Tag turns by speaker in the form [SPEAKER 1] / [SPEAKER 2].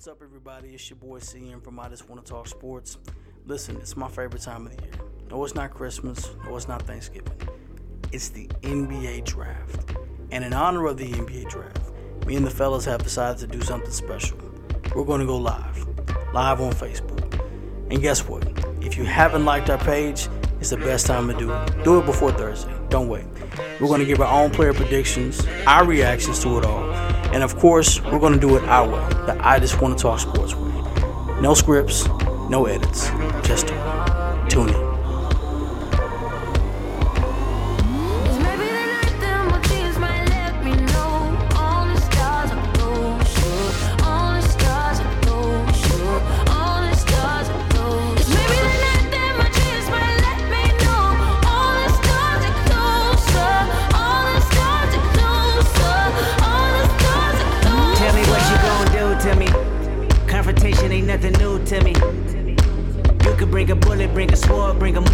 [SPEAKER 1] What's up, everybody? It's your boy CM from I Just Want to Talk Sports. Listen, it's my favorite time of the year. No, it's not Christmas. No, it's not Thanksgiving. It's the NBA draft. And in honor of the NBA draft, me and the fellas have decided to do something special. We're going to go live, live on Facebook. And guess what? If you haven't liked our page, it's the best time to do it. Do it before Thursday. Don't wait. We're going to give our own player predictions, our reactions to it all. And of course, we're going to do it our way, the I Just Want to Talk Sports way. No scripts, no edits. Just.
[SPEAKER 2] Ain't nothing new to me. You could bring a bullet, bring a sword, bring a more.